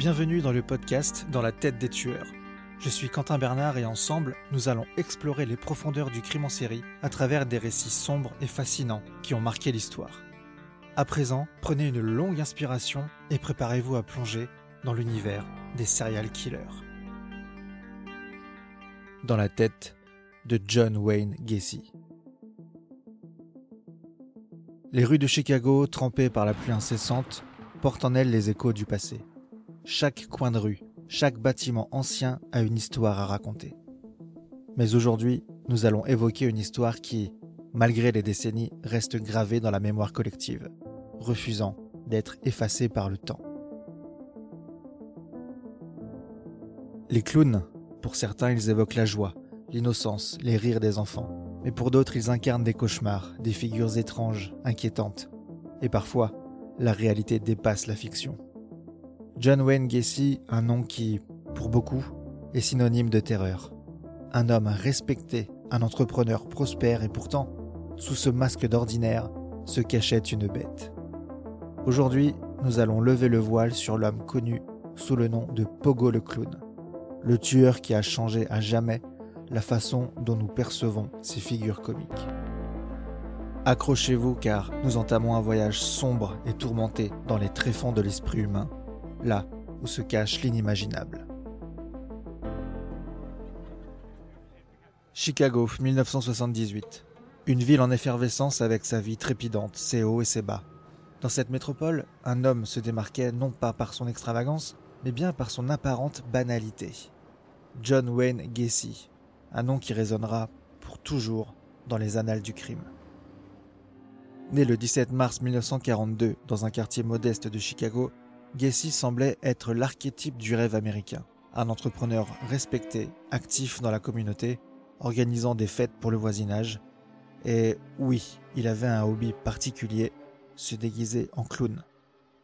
Bienvenue dans le podcast Dans la tête des tueurs. Je suis Quentin Bernard et ensemble, nous allons explorer les profondeurs du crime en série à travers des récits sombres et fascinants qui ont marqué l'histoire. À présent, prenez une longue inspiration et préparez-vous à plonger dans l'univers des serial killers. Dans la tête de John Wayne Gacy. Les rues de Chicago, trempées par la pluie incessante, portent en elles les échos du passé. Chaque coin de rue, chaque bâtiment ancien a une histoire à raconter. Mais aujourd'hui, nous allons évoquer une histoire qui, malgré les décennies, reste gravée dans la mémoire collective, refusant d'être effacée par le temps. Les clowns, pour certains, ils évoquent la joie, l'innocence, les rires des enfants mais pour d'autres ils incarnent des cauchemars, des figures étranges, inquiétantes. Et parfois, la réalité dépasse la fiction. John Wayne Gacy, un nom qui, pour beaucoup, est synonyme de terreur. Un homme respecté, un entrepreneur prospère et pourtant, sous ce masque d'ordinaire, se cachait une bête. Aujourd'hui, nous allons lever le voile sur l'homme connu sous le nom de Pogo le clown, le tueur qui a changé à jamais la façon dont nous percevons ces figures comiques. Accrochez-vous car nous entamons un voyage sombre et tourmenté dans les tréfonds de l'esprit humain, là où se cache l'inimaginable. Chicago, 1978. Une ville en effervescence avec sa vie trépidante, ses hauts et ses bas. Dans cette métropole, un homme se démarquait non pas par son extravagance, mais bien par son apparente banalité. John Wayne Gacy, un nom qui résonnera pour toujours dans les annales du crime. Né le 17 mars 1942 dans un quartier modeste de Chicago, Gacy semblait être l'archétype du rêve américain. Un entrepreneur respecté, actif dans la communauté, organisant des fêtes pour le voisinage. Et oui, il avait un hobby particulier, se déguiser en clown.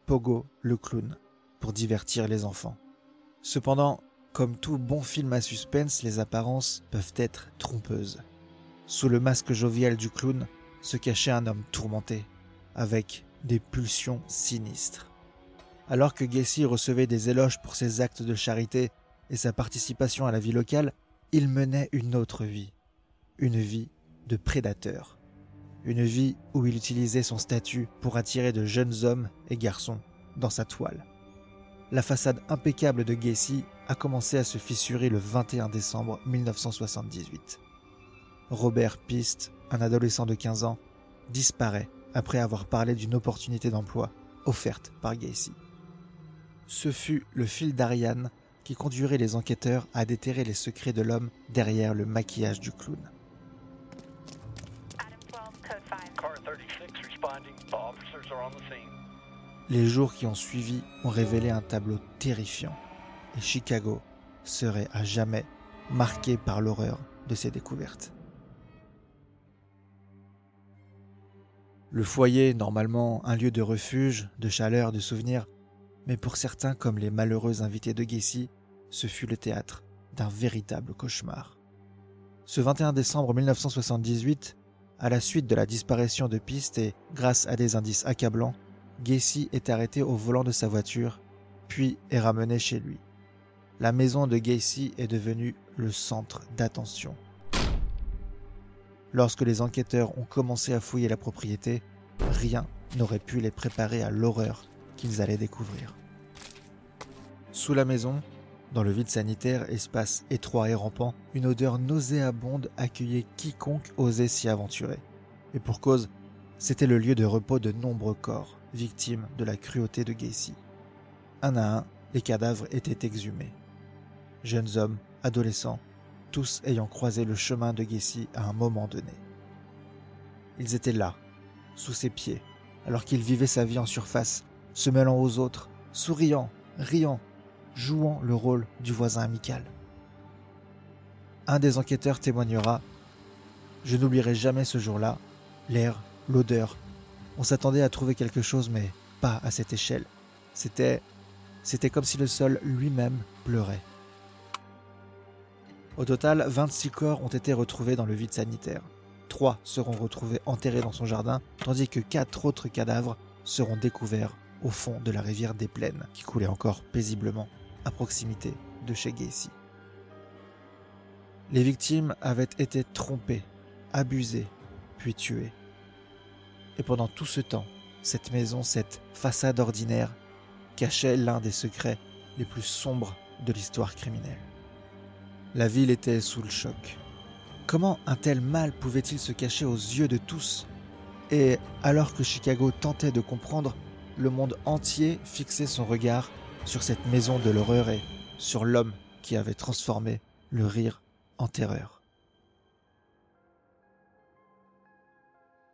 Pogo le clown, pour divertir les enfants. Cependant, comme tout bon film à suspense, les apparences peuvent être trompeuses. Sous le masque jovial du clown se cachait un homme tourmenté, avec des pulsions sinistres. Alors que Gacy recevait des éloges pour ses actes de charité et sa participation à la vie locale, il menait une autre vie, une vie de prédateur, une vie où il utilisait son statut pour attirer de jeunes hommes et garçons dans sa toile. La façade impeccable de Gacy a commencé à se fissurer le 21 décembre 1978. Robert Piste, un adolescent de 15 ans, disparaît après avoir parlé d'une opportunité d'emploi offerte par Gacy. Ce fut le fil d'Ariane qui conduirait les enquêteurs à déterrer les secrets de l'homme derrière le maquillage du clown. Les jours qui ont suivi ont révélé un tableau terrifiant et Chicago serait à jamais marqué par l'horreur de ces découvertes. Le foyer, normalement un lieu de refuge, de chaleur, de souvenirs, mais pour certains comme les malheureux invités de Gacy, ce fut le théâtre d'un véritable cauchemar. Ce 21 décembre 1978, à la suite de la disparition de pistes et grâce à des indices accablants, Gacy est arrêté au volant de sa voiture, puis est ramené chez lui la maison de Gacy est devenue le centre d'attention. Lorsque les enquêteurs ont commencé à fouiller la propriété, rien n'aurait pu les préparer à l'horreur qu'ils allaient découvrir. Sous la maison, dans le vide sanitaire, espace étroit et rampant, une odeur nauséabonde accueillait quiconque osait s'y aventurer. Et pour cause, c'était le lieu de repos de nombreux corps, victimes de la cruauté de Gacy. Un à un, les cadavres étaient exhumés jeunes hommes, adolescents, tous ayant croisé le chemin de Gacy à un moment donné. Ils étaient là, sous ses pieds, alors qu'il vivait sa vie en surface, se mêlant aux autres, souriant, riant, jouant le rôle du voisin amical. Un des enquêteurs témoignera Je n'oublierai jamais ce jour-là, l'air, l'odeur. On s'attendait à trouver quelque chose, mais pas à cette échelle. C'était. C'était comme si le sol lui-même pleurait. Au total, 26 corps ont été retrouvés dans le vide sanitaire. Trois seront retrouvés enterrés dans son jardin, tandis que quatre autres cadavres seront découverts au fond de la rivière des Plaines, qui coulait encore paisiblement à proximité de chez Gacy. Les victimes avaient été trompées, abusées, puis tuées. Et pendant tout ce temps, cette maison, cette façade ordinaire, cachait l'un des secrets les plus sombres de l'histoire criminelle. La ville était sous le choc. Comment un tel mal pouvait-il se cacher aux yeux de tous? Et alors que Chicago tentait de comprendre, le monde entier fixait son regard sur cette maison de l'horreur et sur l'homme qui avait transformé le rire en terreur.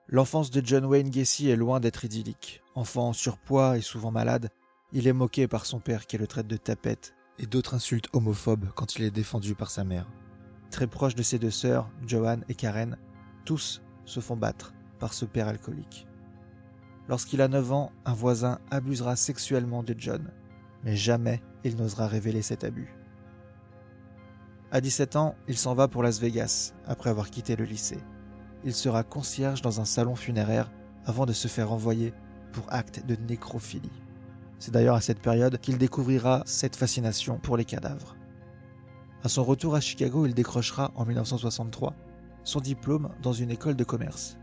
L'enfance de John Wayne Gacy est loin d'être idyllique. Enfant en surpoids et souvent malade, il est moqué par son père qui le traite de tapette et d'autres insultes homophobes quand il est défendu par sa mère. Très proche de ses deux sœurs, Joanne et Karen, tous se font battre par ce père alcoolique. Lorsqu'il a 9 ans, un voisin abusera sexuellement de John, mais jamais il n'osera révéler cet abus. À 17 ans, il s'en va pour Las Vegas après avoir quitté le lycée. Il sera concierge dans un salon funéraire avant de se faire envoyer pour acte de nécrophilie. C'est d'ailleurs à cette période qu'il découvrira cette fascination pour les cadavres. À son retour à Chicago, il décrochera en 1963 son diplôme dans une école de commerce.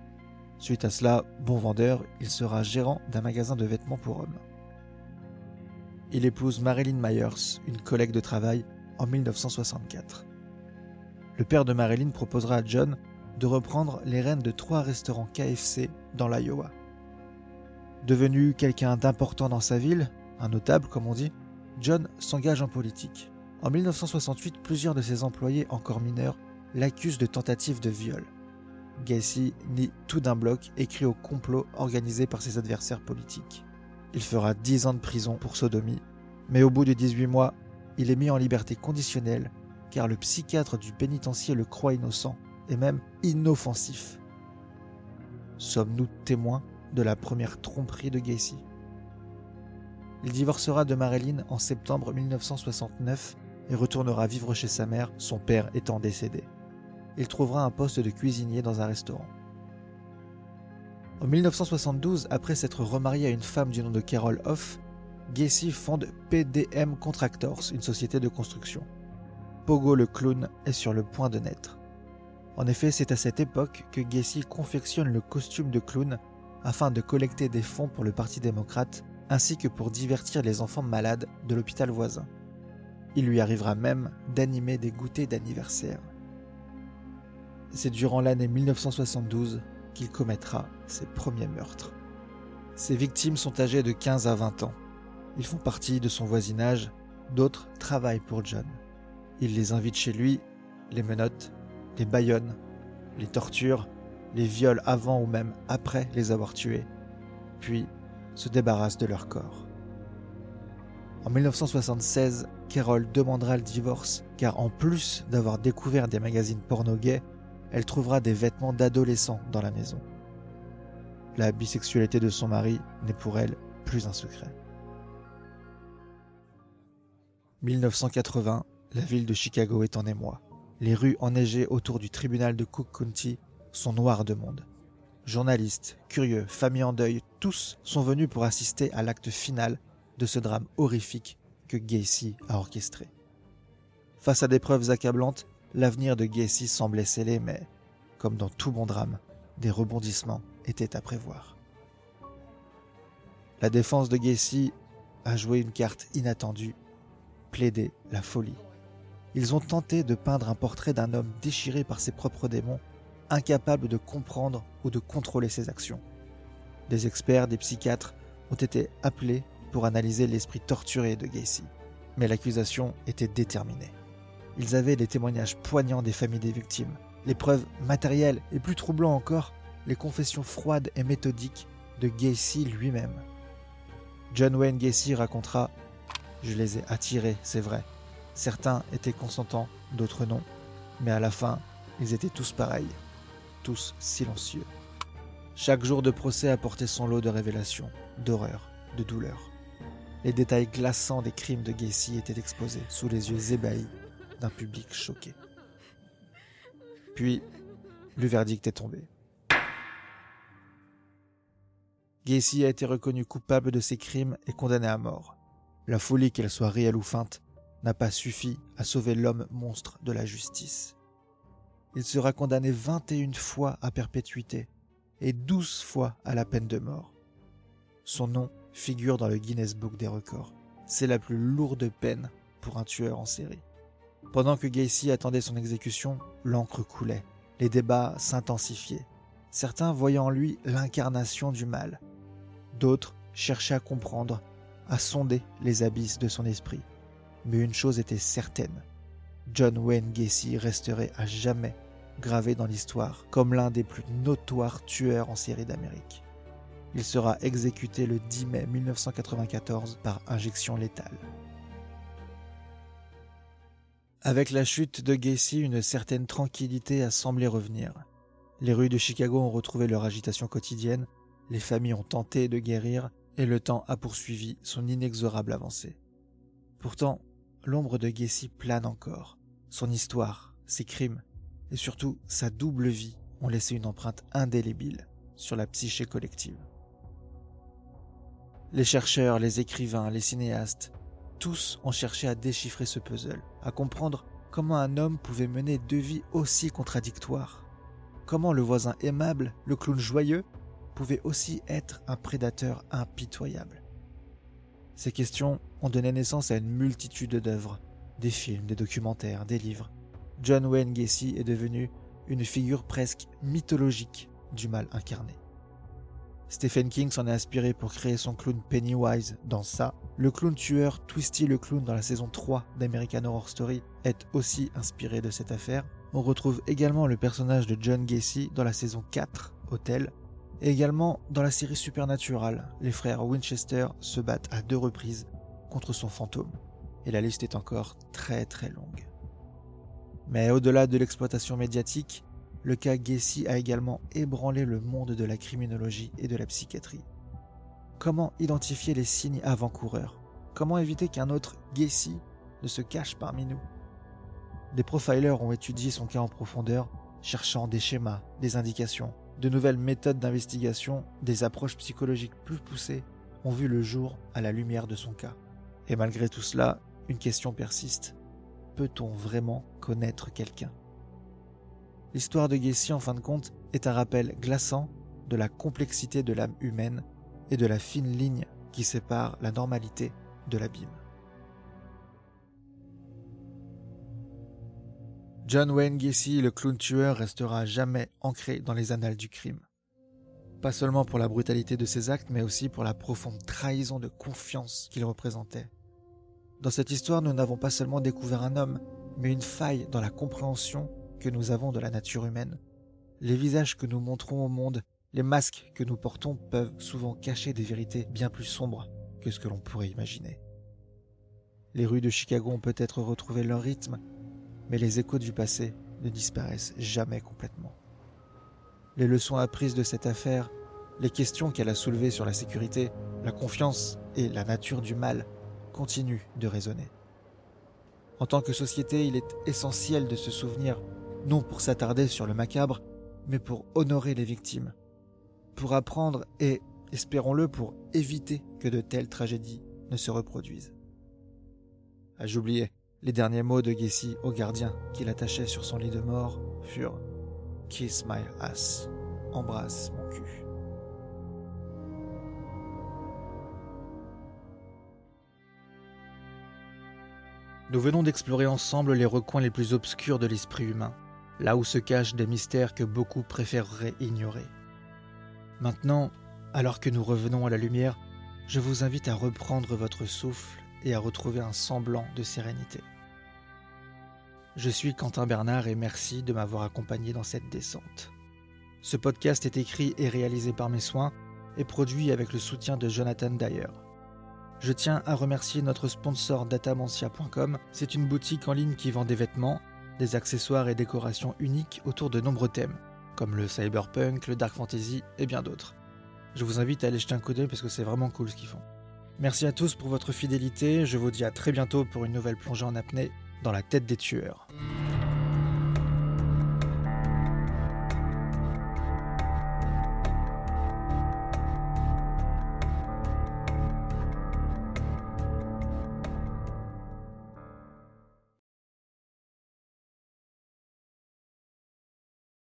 Suite à cela, bon vendeur, il sera gérant d'un magasin de vêtements pour hommes. Il épouse Marilyn Myers, une collègue de travail, en 1964. Le père de Marilyn proposera à John de reprendre les rênes de trois restaurants KFC dans l'Iowa. Devenu quelqu'un d'important dans sa ville, un notable comme on dit, John s'engage en politique. En 1968, plusieurs de ses employés encore mineurs l'accusent de tentative de viol. Gacy nie tout d'un bloc et crie au complot organisé par ses adversaires politiques. Il fera 10 ans de prison pour sodomie, mais au bout de 18 mois, il est mis en liberté conditionnelle car le psychiatre du pénitencier le croit innocent et même inoffensif. Sommes-nous témoins de la première tromperie de Gacy? Il divorcera de Marilyn en septembre 1969 et retournera vivre chez sa mère, son père étant décédé. Il trouvera un poste de cuisinier dans un restaurant. En 1972, après s'être remarié à une femme du nom de Carol Hoff, Gacy fonde PDM Contractors, une société de construction. Pogo le clown est sur le point de naître. En effet, c'est à cette époque que Gacy confectionne le costume de clown afin de collecter des fonds pour le Parti démocrate ainsi que pour divertir les enfants malades de l'hôpital voisin. Il lui arrivera même d'animer des goûters d'anniversaire. C'est durant l'année 1972 qu'il commettra ses premiers meurtres. Ses victimes sont âgées de 15 à 20 ans. Ils font partie de son voisinage, d'autres travaillent pour John. Il les invite chez lui, les menottes, les baillonne, les torture les viole avant ou même après les avoir tués, puis se débarrasse de leur corps. En 1976, Carol demandera le divorce car en plus d'avoir découvert des magazines porno gays, elle trouvera des vêtements d'adolescents dans la maison. La bisexualité de son mari n'est pour elle plus un secret. 1980, la ville de Chicago est en émoi. Les rues enneigées autour du tribunal de Cook County sont noirs de monde. Journalistes, curieux, familles en deuil, tous sont venus pour assister à l'acte final de ce drame horrifique que Gacy a orchestré. Face à des preuves accablantes, l'avenir de Gacy semblait scellé, mais, comme dans tout bon drame, des rebondissements étaient à prévoir. La défense de Gacy a joué une carte inattendue, plaidé la folie. Ils ont tenté de peindre un portrait d'un homme déchiré par ses propres démons incapable de comprendre ou de contrôler ses actions. Des experts, des psychiatres ont été appelés pour analyser l'esprit torturé de Gacy. Mais l'accusation était déterminée. Ils avaient les témoignages poignants des familles des victimes, les preuves matérielles et plus troublant encore, les confessions froides et méthodiques de Gacy lui-même. John Wayne Gacy racontera Je les ai attirés, c'est vrai. Certains étaient consentants, d'autres non, mais à la fin, ils étaient tous pareils tous silencieux. Chaque jour de procès apportait son lot de révélations, d'horreur, de douleur. Les détails glaçants des crimes de Gacy étaient exposés sous les yeux ébahis d'un public choqué. Puis, le verdict est tombé. Gacy a été reconnu coupable de ses crimes et condamné à mort. La folie, qu'elle soit réelle ou feinte, n'a pas suffi à sauver l'homme monstre de la justice. Il sera condamné 21 fois à perpétuité et 12 fois à la peine de mort. Son nom figure dans le Guinness Book des records. C'est la plus lourde peine pour un tueur en série. Pendant que Gacy attendait son exécution, l'encre coulait, les débats s'intensifiaient. Certains voyaient en lui l'incarnation du mal. D'autres cherchaient à comprendre, à sonder les abysses de son esprit. Mais une chose était certaine, John Wayne Gacy resterait à jamais gravé dans l'histoire comme l'un des plus notoires tueurs en série d'Amérique. Il sera exécuté le 10 mai 1994 par injection létale. Avec la chute de Gacy, une certaine tranquillité a semblé revenir. Les rues de Chicago ont retrouvé leur agitation quotidienne, les familles ont tenté de guérir et le temps a poursuivi son inexorable avancée. Pourtant, l'ombre de Gacy plane encore. Son histoire, ses crimes et surtout sa double vie ont laissé une empreinte indélébile sur la psyché collective. Les chercheurs, les écrivains, les cinéastes, tous ont cherché à déchiffrer ce puzzle, à comprendre comment un homme pouvait mener deux vies aussi contradictoires. Comment le voisin aimable, le clown joyeux, pouvait aussi être un prédateur impitoyable. Ces questions ont donné naissance à une multitude d'œuvres, des films, des documentaires, des livres. John Wayne Gacy est devenu une figure presque mythologique du mal incarné. Stephen King s'en est inspiré pour créer son clown Pennywise dans ça. Le clown tueur Twisty le clown dans la saison 3 d'American Horror Story est aussi inspiré de cette affaire. On retrouve également le personnage de John Gacy dans la saison 4, Hotel, et également dans la série Supernatural, les frères Winchester se battent à deux reprises contre son fantôme. Et la liste est encore très très longue. Mais au-delà de l'exploitation médiatique, le cas Gacy a également ébranlé le monde de la criminologie et de la psychiatrie. Comment identifier les signes avant-coureurs? Comment éviter qu'un autre Gacy ne se cache parmi nous? Des profilers ont étudié son cas en profondeur, cherchant des schémas, des indications, de nouvelles méthodes d'investigation, des approches psychologiques plus poussées ont vu le jour à la lumière de son cas. Et malgré tout cela, une question persiste. Peut-on vraiment connaître quelqu'un? L'histoire de Gacy, en fin de compte, est un rappel glaçant de la complexité de l'âme humaine et de la fine ligne qui sépare la normalité de l'abîme. John Wayne Gacy, le clown tueur, restera jamais ancré dans les annales du crime. Pas seulement pour la brutalité de ses actes, mais aussi pour la profonde trahison de confiance qu'il représentait. Dans cette histoire, nous n'avons pas seulement découvert un homme, mais une faille dans la compréhension que nous avons de la nature humaine. Les visages que nous montrons au monde, les masques que nous portons peuvent souvent cacher des vérités bien plus sombres que ce que l'on pourrait imaginer. Les rues de Chicago ont peut-être retrouvé leur rythme, mais les échos du passé ne disparaissent jamais complètement. Les leçons apprises de cette affaire, les questions qu'elle a soulevées sur la sécurité, la confiance et la nature du mal continuent de résonner. En tant que société, il est essentiel de se souvenir non pour s'attarder sur le macabre, mais pour honorer les victimes, pour apprendre et, espérons-le, pour éviter que de telles tragédies ne se reproduisent. Ah, j'oubliais, les derniers mots de Gacy au gardien qui l'attachait sur son lit de mort furent Kiss my ass, embrasse mon cul. Nous venons d'explorer ensemble les recoins les plus obscurs de l'esprit humain là où se cachent des mystères que beaucoup préféreraient ignorer. Maintenant, alors que nous revenons à la lumière, je vous invite à reprendre votre souffle et à retrouver un semblant de sérénité. Je suis Quentin Bernard et merci de m'avoir accompagné dans cette descente. Ce podcast est écrit et réalisé par mes soins et produit avec le soutien de Jonathan Dyer. Je tiens à remercier notre sponsor datamantia.com. C'est une boutique en ligne qui vend des vêtements, des accessoires et décorations uniques autour de nombreux thèmes, comme le cyberpunk, le dark fantasy et bien d'autres. Je vous invite à aller jeter un coup d'œil parce que c'est vraiment cool ce qu'ils font. Merci à tous pour votre fidélité, je vous dis à très bientôt pour une nouvelle plongée en apnée dans la tête des tueurs.